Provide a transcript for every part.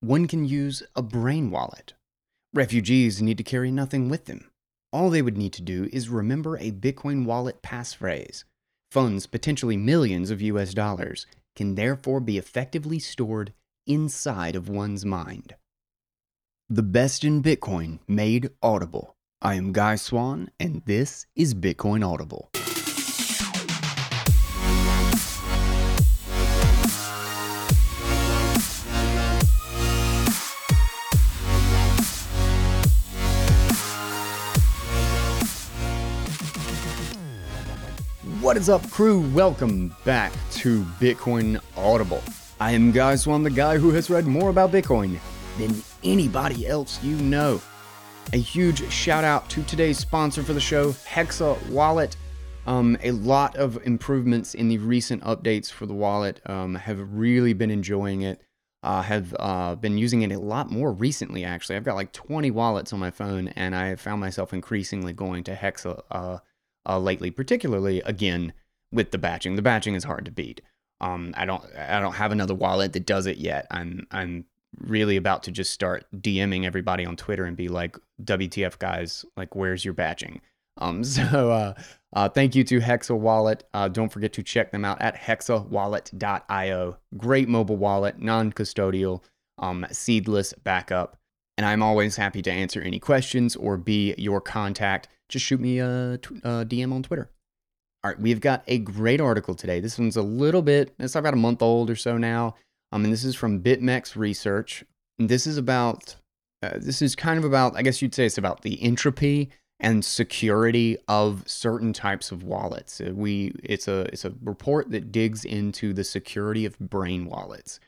One can use a brain wallet. Refugees need to carry nothing with them. All they would need to do is remember a Bitcoin wallet passphrase. Funds, potentially millions of US dollars, can therefore be effectively stored inside of one's mind. The best in Bitcoin made audible. I am Guy Swan, and this is Bitcoin Audible. What is up, crew? Welcome back to Bitcoin Audible. I am Guy Swan, the guy who has read more about Bitcoin than anybody else you know. A huge shout out to today's sponsor for the show, Hexa Wallet. Um, a lot of improvements in the recent updates for the wallet. Um, have really been enjoying it. Uh, have uh, been using it a lot more recently, actually. I've got like 20 wallets on my phone, and I have found myself increasingly going to Hexa uh, uh, lately, particularly again with the batching. The batching is hard to beat. Um, I don't I don't have another wallet that does it yet. I'm I'm really about to just start DMing everybody on Twitter and be like, WTF guys, like where's your batching? Um, so uh, uh, thank you to Hexa Wallet. Uh, don't forget to check them out at hexawallet.io. Great mobile wallet, non-custodial, um, seedless backup. And I'm always happy to answer any questions or be your contact just shoot me a, DM on Twitter. All right, we've got a great article today. This one's a little bit, it's about a month old or so now. Um, and this is from BitMEX Research. And this is about, uh, this is kind of about, I guess you'd say it's about the entropy and security of certain types of wallets. Uh, we, it's a, it's a report that digs into the security of brain wallets.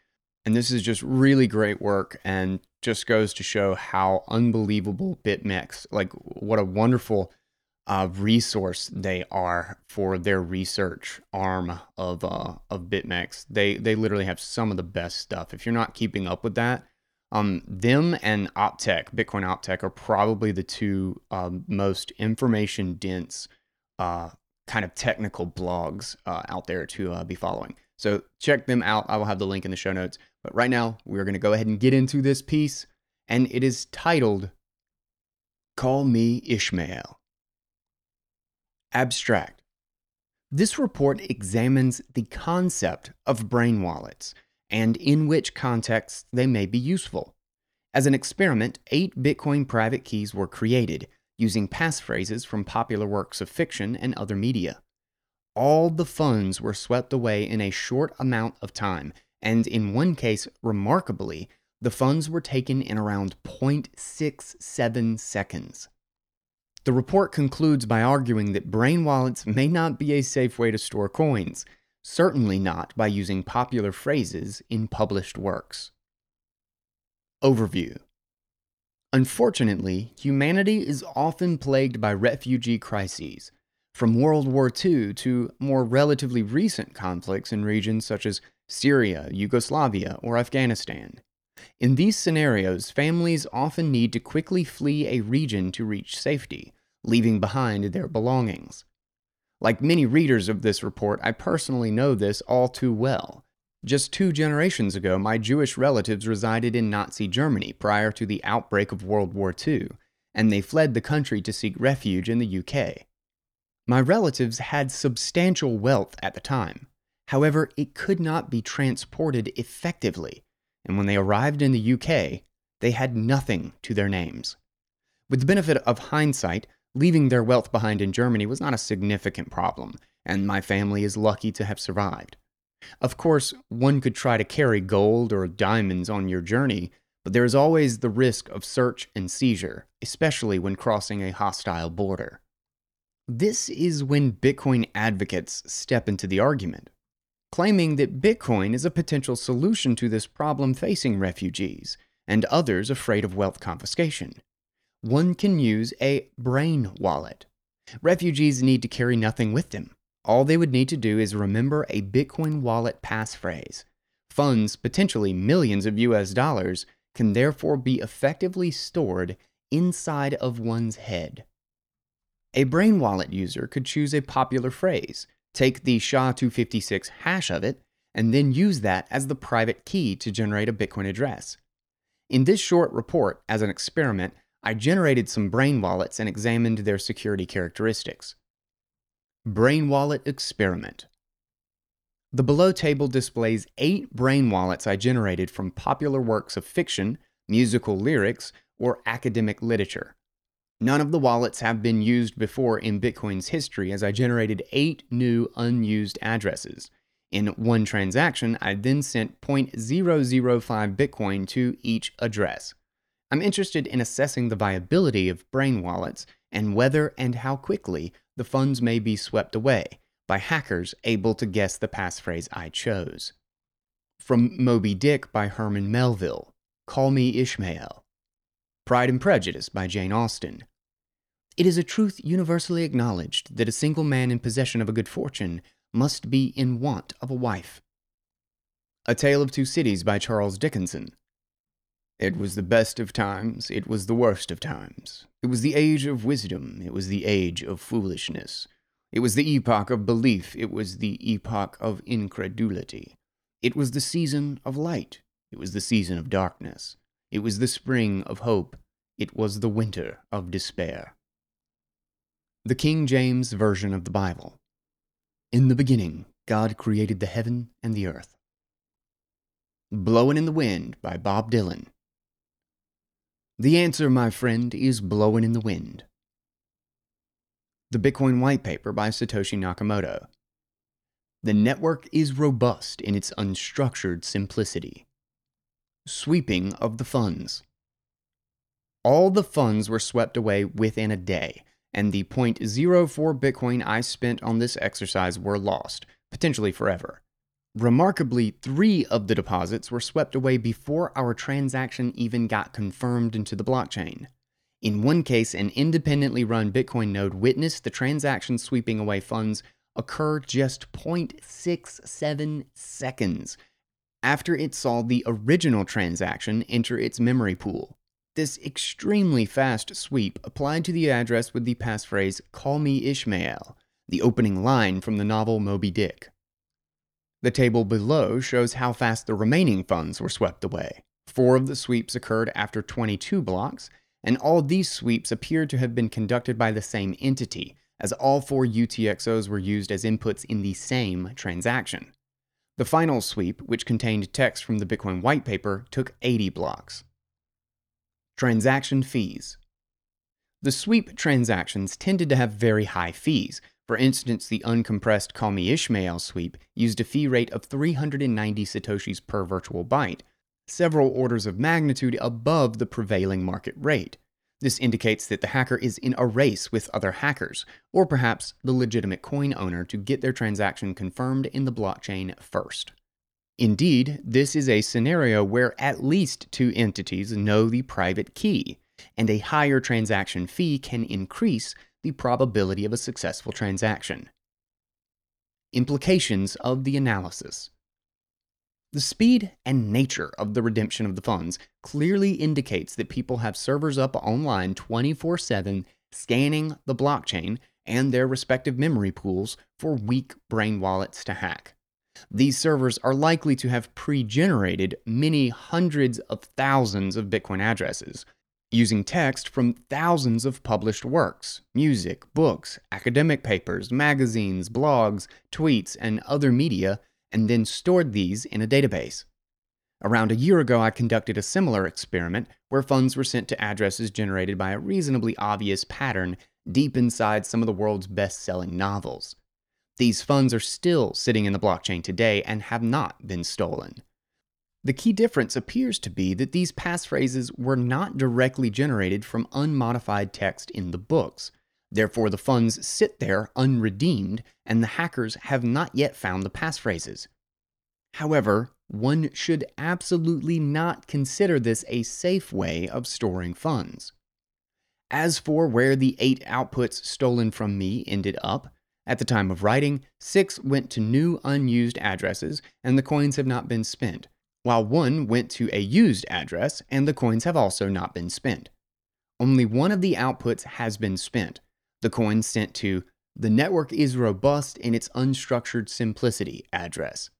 And this is just really great work and just goes to show how unbelievable BitMEX, like what a wonderful uh, resource they are for their research arm of uh, of BitMEX. They they literally have some of the best stuff. If you're not keeping up with that, um, them and Optech, Bitcoin Optech, are probably the two um, most information dense uh, kind of technical blogs uh, out there to uh, be following. So check them out. I will have the link in the show notes. But right now, we're going to go ahead and get into this piece, and it is titled Call Me Ishmael. Abstract. This report examines the concept of brain wallets and in which contexts they may be useful. As an experiment, eight Bitcoin private keys were created using passphrases from popular works of fiction and other media. All the funds were swept away in a short amount of time, and in one case, remarkably, the funds were taken in around 0.67 seconds. The report concludes by arguing that brain wallets may not be a safe way to store coins, certainly not by using popular phrases in published works. Overview Unfortunately, humanity is often plagued by refugee crises, from World War II to more relatively recent conflicts in regions such as Syria, Yugoslavia, or Afghanistan. In these scenarios, families often need to quickly flee a region to reach safety, leaving behind their belongings. Like many readers of this report, I personally know this all too well. Just two generations ago, my Jewish relatives resided in Nazi Germany prior to the outbreak of World War II, and they fled the country to seek refuge in the UK. My relatives had substantial wealth at the time, However, it could not be transported effectively, and when they arrived in the UK, they had nothing to their names. With the benefit of hindsight, leaving their wealth behind in Germany was not a significant problem, and my family is lucky to have survived. Of course, one could try to carry gold or diamonds on your journey, but there is always the risk of search and seizure, especially when crossing a hostile border. This is when Bitcoin advocates step into the argument claiming that Bitcoin is a potential solution to this problem facing refugees and others afraid of wealth confiscation. One can use a brain wallet. Refugees need to carry nothing with them. All they would need to do is remember a Bitcoin wallet passphrase. Funds, potentially millions of US dollars, can therefore be effectively stored inside of one's head. A brain wallet user could choose a popular phrase, take the SHA-256 hash of it, and then use that as the private key to generate a Bitcoin address. In this short report, as an experiment, I generated some brain wallets and examined their security characteristics. Brain Wallet Experiment The below table displays eight brain wallets I generated from popular works of fiction, musical lyrics, or academic literature. None of the wallets have been used before in Bitcoin's history as I generated eight new unused addresses. In one transaction, I then sent 0.005 Bitcoin to each address. I'm interested in assessing the viability of brain wallets and whether and how quickly the funds may be swept away by hackers able to guess the passphrase I chose. From Moby Dick by Herman Melville, Call Me Ishmael. Pride and Prejudice by Jane Austen. It is a truth universally acknowledged that a single man in possession of a good fortune must be in want of a wife. A Tale of Two Cities by Charles Dickinson. It was the best of times, it was the worst of times. It was the age of wisdom, it was the age of foolishness. It was the epoch of belief, it was the epoch of incredulity. It was the season of light, it was the season of darkness. It was the spring of hope, it was the winter of despair. The King James Version of the Bible. In the beginning, God created the heaven and the earth. Blowin' in the Wind by Bob Dylan. The answer, my friend, is blowing in the wind. The Bitcoin White Paper by Satoshi Nakamoto. The network is robust in its unstructured simplicity. Sweeping of the funds. All the funds were swept away within a day, and the 0.04 Bitcoin I spent on this exercise were lost, potentially forever. Remarkably, three of the deposits were swept away before our transaction even got confirmed into the blockchain. In one case, an independently run Bitcoin node witnessed the transaction sweeping away funds occur just 0.67 seconds after it saw the original transaction enter its memory pool. This extremely fast sweep applied to the address with the passphrase, Call me Ishmael, the opening line from the novel Moby Dick. The table below shows how fast the remaining funds were swept away. Four of the sweeps occurred after 22 blocks, and all these sweeps appear to have been conducted by the same entity, as all four UTXOs were used as inputs in the same transaction. The final sweep, which contained text from the Bitcoin white paper, took 80 blocks. Transaction fees. The sweep transactions tended to have very high fees, for instance, the uncompressed Call Me Ishmael sweep used a fee rate of 390 Satoshis per virtual byte, several orders of magnitude above the prevailing market rate. This indicates that the hacker is in a race with other hackers, or perhaps the legitimate coin owner to get their transaction confirmed in the blockchain first. Indeed, this is a scenario where at least two entities know the private key, and a higher transaction fee can increase the probability of a successful transaction. Implications of the analysis. The speed and nature of the redemption of the funds clearly indicates that people have servers up online 24 7 scanning the blockchain and their respective memory pools for weak brain wallets to hack. These servers are likely to have pre generated many hundreds of thousands of Bitcoin addresses, using text from thousands of published works, music, books, academic papers, magazines, blogs, tweets, and other media, and then stored these in a database. Around a year ago, I conducted a similar experiment where funds were sent to addresses generated by a reasonably obvious pattern deep inside some of the world's best selling novels. These funds are still sitting in the blockchain today and have not been stolen. The key difference appears to be that these passphrases were not directly generated from unmodified text in the books. Therefore, the funds sit there unredeemed, and the hackers have not yet found the passphrases. However, one should absolutely not consider this a safe way of storing funds. As for where the eight outputs stolen from me ended up, at the time of writing, six went to new unused addresses, and the coins have not been spent while one went to a used address and the coins have also not been spent. Only one of the outputs has been spent. The coin sent to the network is robust in its unstructured simplicity address.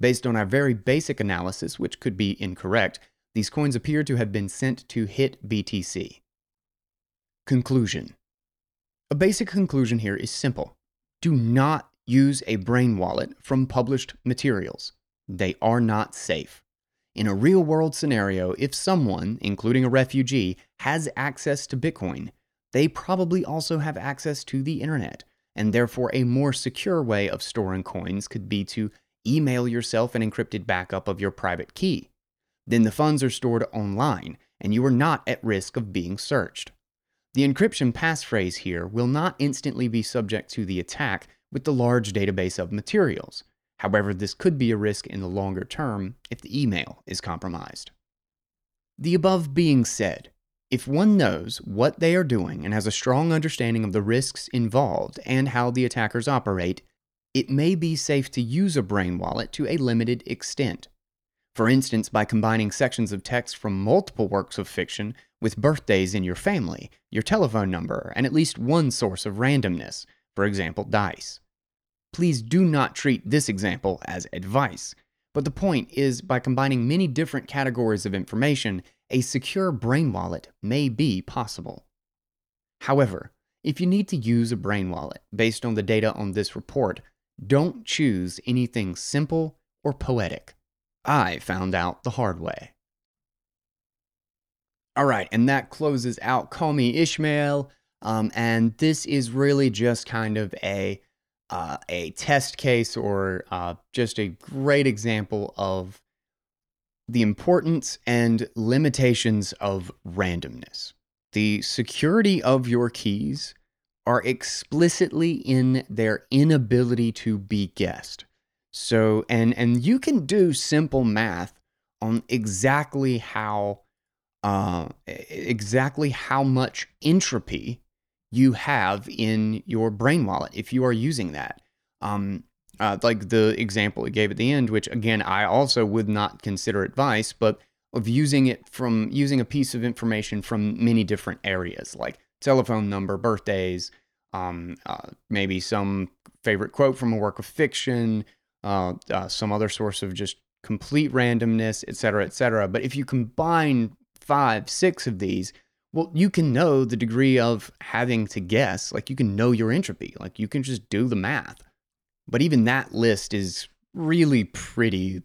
Based on our very basic analysis, which could be incorrect, These coins appear to have been sent to HitBTC. Conclusion A basic conclusion here is simple do not use a brain wallet from published materials. They are not safe. In a real world scenario, if someone, including a refugee, has access to Bitcoin, they probably also have access to the internet, and therefore a more secure way of storing coins could be to email yourself an encrypted backup of your private key. Then the funds are stored online, and you are not at risk of being searched. The encryption passphrase here will not instantly be subject to the attack with the large database of materials, However, this could be a risk in the longer term if the email is compromised. The above being said, if one knows what they are doing and has a strong understanding of the risks involved and how the attackers operate, it may be safe to use a brain wallet to a limited extent. For instance, by combining sections of text from multiple works of fiction with birthdays in your family, your telephone number, and at least one source of randomness, for example, dice. Please do not treat this example as advice. But the point is, by combining many different categories of information, a secure brain wallet may be possible. However, if you need to use a brain wallet based on the data on this report, don't choose anything simple or poetic. I found out the hard way. All right, and that closes out Call Me Ishmael. Um, and this is really just kind of a uh, a test case or uh, just a great example of the importance and limitations of randomness. The security of your keys are explicitly in their inability to be guessed. So, and and you can do simple math on exactly how uh, exactly how much entropy you have in your brain wallet if you are using that. Um, uh, like the example it gave at the end, which again I also would not consider advice, but of using it from using a piece of information from many different areas, like telephone number, birthdays, um, uh, maybe some favorite quote from a work of fiction, uh, uh some other source of just complete randomness, et cetera, et cetera. But if you combine five, six of these, well, you can know the degree of having to guess. Like you can know your entropy. Like you can just do the math. But even that list is really pretty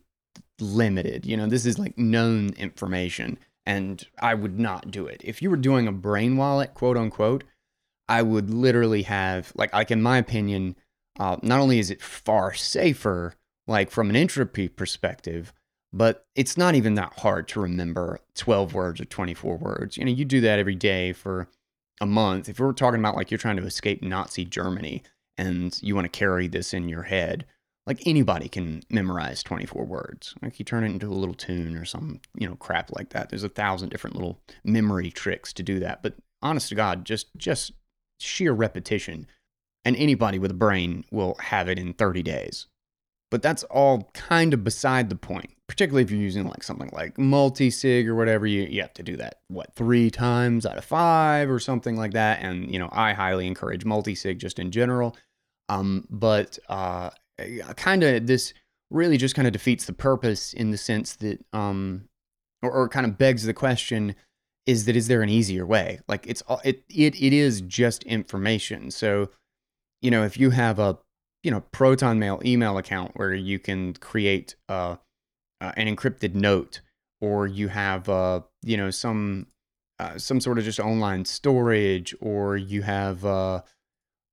limited. You know, this is like known information, and I would not do it. If you were doing a brain wallet, quote unquote, I would literally have, like, like in my opinion, uh, not only is it far safer, like from an entropy perspective, but it's not even that hard to remember 12 words or 24 words. You know, you do that every day for a month. If we're talking about like you're trying to escape Nazi Germany and you want to carry this in your head, like anybody can memorize 24 words. Like you turn it into a little tune or some, you know, crap like that. There's a thousand different little memory tricks to do that. But honest to God, just just sheer repetition and anybody with a brain will have it in 30 days. But that's all kind of beside the point particularly if you're using like something like multi-sig or whatever, you, you have to do that, what, three times out of five or something like that. And, you know, I highly encourage multi-sig just in general. Um, but uh, kind of this really just kind of defeats the purpose in the sense that, um, or, or kind of begs the question, is that is there an easier way? Like it's it it it is just information. So, you know, if you have a you know Proton Mail email account where you can create uh uh, an encrypted note, or you have uh, you know some uh, some sort of just online storage, or you have uh,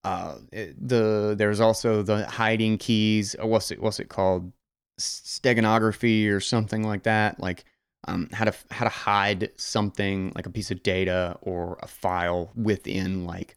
uh, the there's also the hiding keys. What's it what's it called? Steganography or something like that. Like um, how to how to hide something like a piece of data or a file within like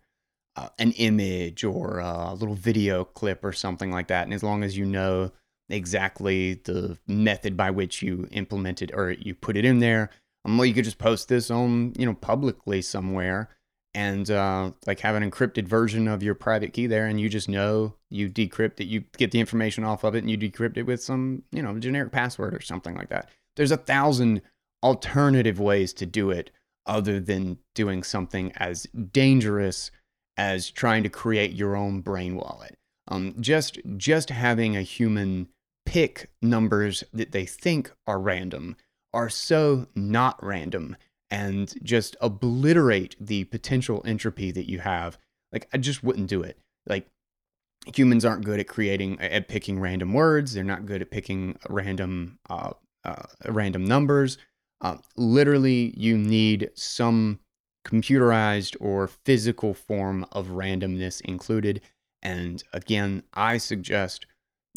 uh, an image or a little video clip or something like that. And as long as you know exactly the method by which you implemented or you put it in there. Um, well, you could just post this on, you know, publicly somewhere and uh, like have an encrypted version of your private key there, and you just know you decrypt it, you get the information off of it, and you decrypt it with some, you know, generic password or something like that. There's a thousand alternative ways to do it other than doing something as dangerous as trying to create your own brain wallet. Um, just just having a human pick numbers that they think are random are so not random and just obliterate the potential entropy that you have. Like, I just wouldn't do it. Like, humans aren't good at creating, at picking random words. They're not good at picking random, uh, uh, random numbers. Uh, literally, you need some computerized or physical form of randomness included. And again, I suggest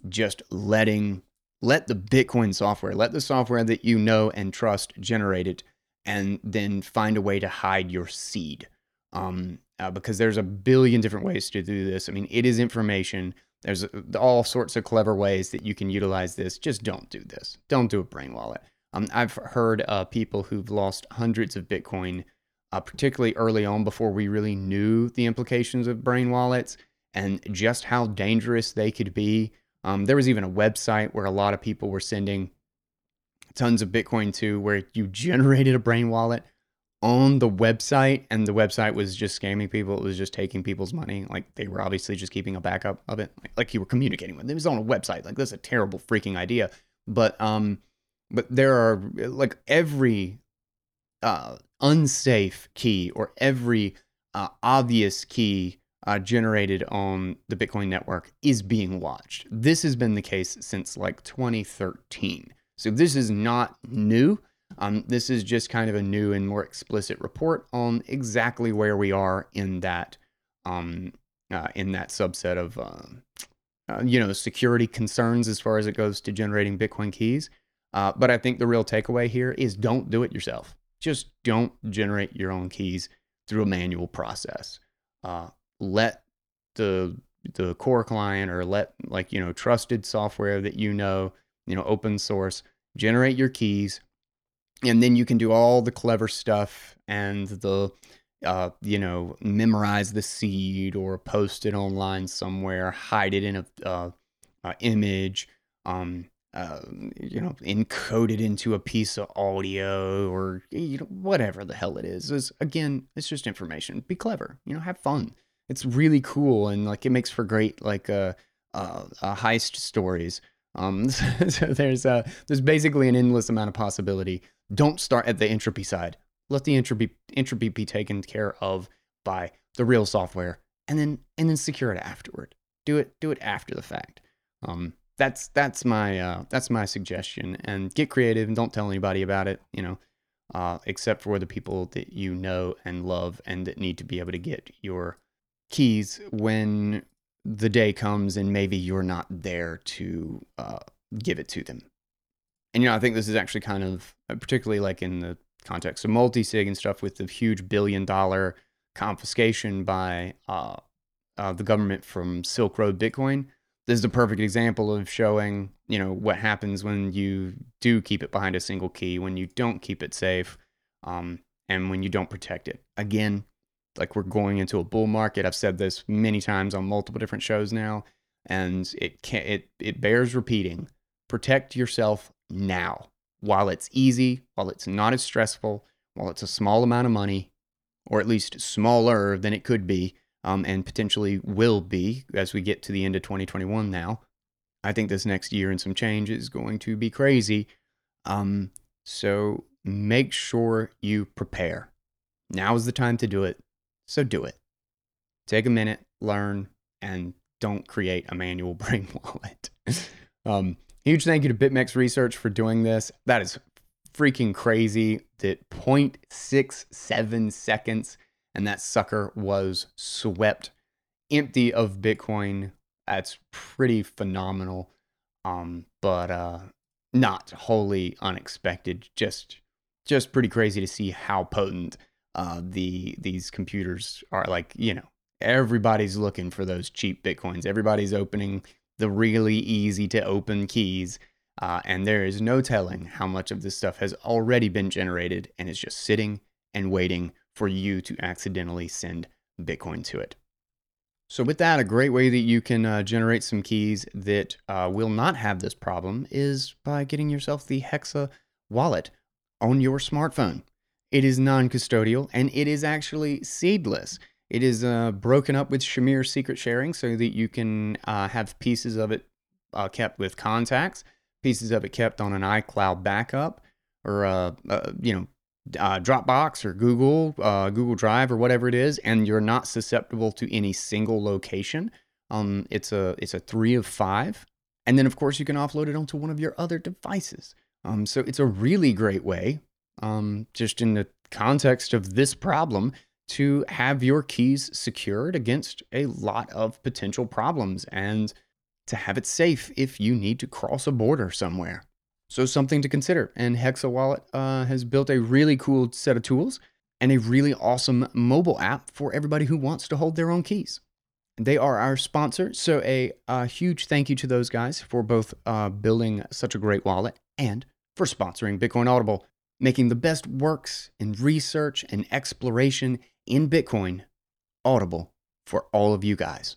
just letting let the Bitcoin software, let the software that you know and trust generate it, and then find a way to hide your seed. Um, uh, because there's a billion different ways to do this. I mean, it is information. There's uh, all sorts of clever ways that you can utilize this. Just don't do this. Don't do a brain wallet. Um, I've heard uh, people who've lost hundreds of Bitcoin, uh, particularly early on before we really knew the implications of brain wallets and just how dangerous they could be. Um, there was even a website where a lot of people were sending tons of Bitcoin to where you generated a brain wallet on the website and the website was just scamming people. It was just taking people's money. Like they were obviously just keeping a backup of it. Like, like you were communicating with them. It was on a website. Like that's a terrible freaking idea. But um but there are like every uh unsafe key or every uh, obvious key uh, generated on the Bitcoin network is being watched. This has been the case since like 2013. So this is not new. Um, this is just kind of a new and more explicit report on exactly where we are in that um, uh, in that subset of uh, uh, you know security concerns as far as it goes to generating Bitcoin keys. Uh, but I think the real takeaway here is don't do it yourself. Just don't generate your own keys through a manual process. Uh, let the the core client or let like you know trusted software that you know you know open source generate your keys and then you can do all the clever stuff and the uh, you know memorize the seed or post it online somewhere hide it in a uh, uh, image um, uh, you know encoded into a piece of audio or you know whatever the hell it is is again it's just information be clever you know have fun it's really cool and like it makes for great like uh, uh, uh heist stories. Um, so there's uh, there's basically an endless amount of possibility. Don't start at the entropy side. Let the entropy entropy be taken care of by the real software, and then and then secure it afterward. Do it do it after the fact. Um, that's that's my uh, that's my suggestion. And get creative and don't tell anybody about it. You know, uh, except for the people that you know and love and that need to be able to get your keys when the day comes and maybe you're not there to uh, give it to them. And you know, I think this is actually kind of uh, particularly like in the context of multi-sig and stuff with the huge billion-dollar confiscation by uh, uh, the government from Silk Road Bitcoin. This is a perfect example of showing, you know, what happens when you do keep it behind a single key, when you don't keep it safe, um, and when you don't protect it. Again, like we're going into a bull market. I've said this many times on multiple different shows now, and it can it it bears repeating. Protect yourself now while it's easy, while it's not as stressful, while it's a small amount of money, or at least smaller than it could be, um, and potentially will be as we get to the end of 2021 now. I think this next year and some change is going to be crazy. Um, so make sure you prepare. Now is the time to do it. So do it. Take a minute, learn, and don't create a manual brain wallet. um, huge thank you to BitMEX Research for doing this. That is freaking crazy that 0.67 seconds and that sucker was swept empty of Bitcoin. That's pretty phenomenal. Um, but uh, not wholly unexpected. Just just pretty crazy to see how potent uh, the these computers are like you know everybody's looking for those cheap bitcoins. Everybody's opening the really easy to open keys. Uh, and there is no telling how much of this stuff has already been generated and is just sitting and waiting for you to accidentally send Bitcoin to it. So, with that, a great way that you can uh, generate some keys that uh, will not have this problem is by getting yourself the Hexa wallet on your smartphone. It is non custodial and it is actually seedless. It is uh, broken up with Shamir secret sharing so that you can uh, have pieces of it uh, kept with contacts, pieces of it kept on an iCloud backup, or uh, you know uh, Dropbox or Google, uh, Google Drive or whatever it is, and you're not susceptible to any single location. Um, it's a it's a three of five, and then of course you can offload it onto one of your other devices. Um, so it's a really great way, um, just in the context of this problem, to have your keys secured against a lot of potential problems and to have it safe if you need to cross a border somewhere. So, something to consider. And Hexa Wallet uh, has built a really cool set of tools and a really awesome mobile app for everybody who wants to hold their own keys. They are our sponsor. So, a, a huge thank you to those guys for both uh, building such a great wallet and for sponsoring Bitcoin Audible, making the best works in research and exploration in Bitcoin audible for all of you guys.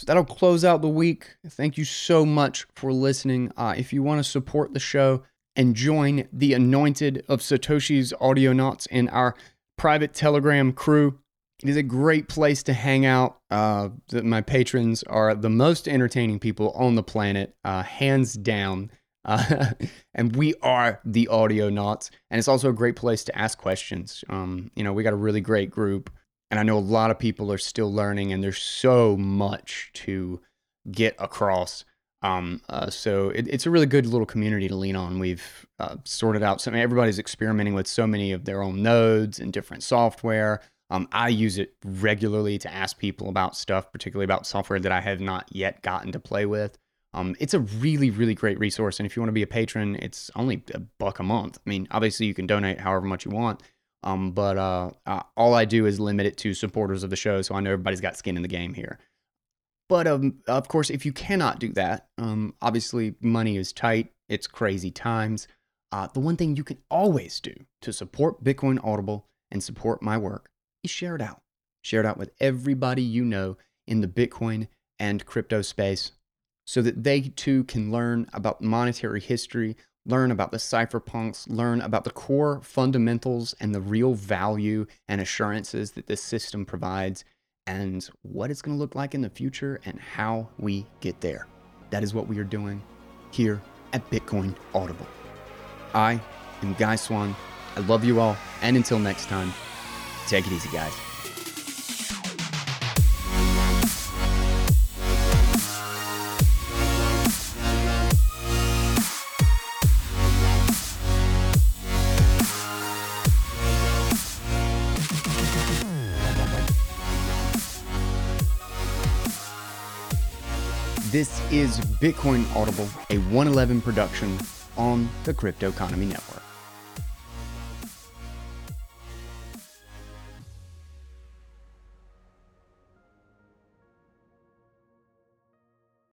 So that'll close out the week. Thank you so much for listening. Uh, if you want to support the show and join the anointed of Satoshi's Audionauts and our private Telegram crew, it is a great place to hang out. Uh, my patrons are the most entertaining people on the planet, uh, hands down. Uh, and we are the Audionauts. And it's also a great place to ask questions. Um, you know, we got a really great group and I know a lot of people are still learning, and there's so much to get across. Um, uh, so it, it's a really good little community to lean on. We've uh, sorted out some. Everybody's experimenting with so many of their own nodes and different software. Um, I use it regularly to ask people about stuff, particularly about software that I have not yet gotten to play with. Um, it's a really, really great resource. And if you want to be a patron, it's only a buck a month. I mean, obviously, you can donate however much you want. Um, but uh, all I do is limit it to supporters of the show, so I know everybody's got skin in the game here. But um, of course, if you cannot do that, um, obviously money is tight. It's crazy times. Uh, the one thing you can always do to support Bitcoin Audible and support my work is share it out. Share it out with everybody you know in the Bitcoin and crypto space so that they too can learn about monetary history, learn about the cypherpunks, learn about the core fundamentals and the real value and assurances that this system provides, and what it's going to look like in the future and how we get there. That is what we are doing here at Bitcoin Audible. I am Guy Swan. I love you all, and until next time, take it easy, guys. This is Bitcoin Audible, a 111 production on the Crypto Economy Network.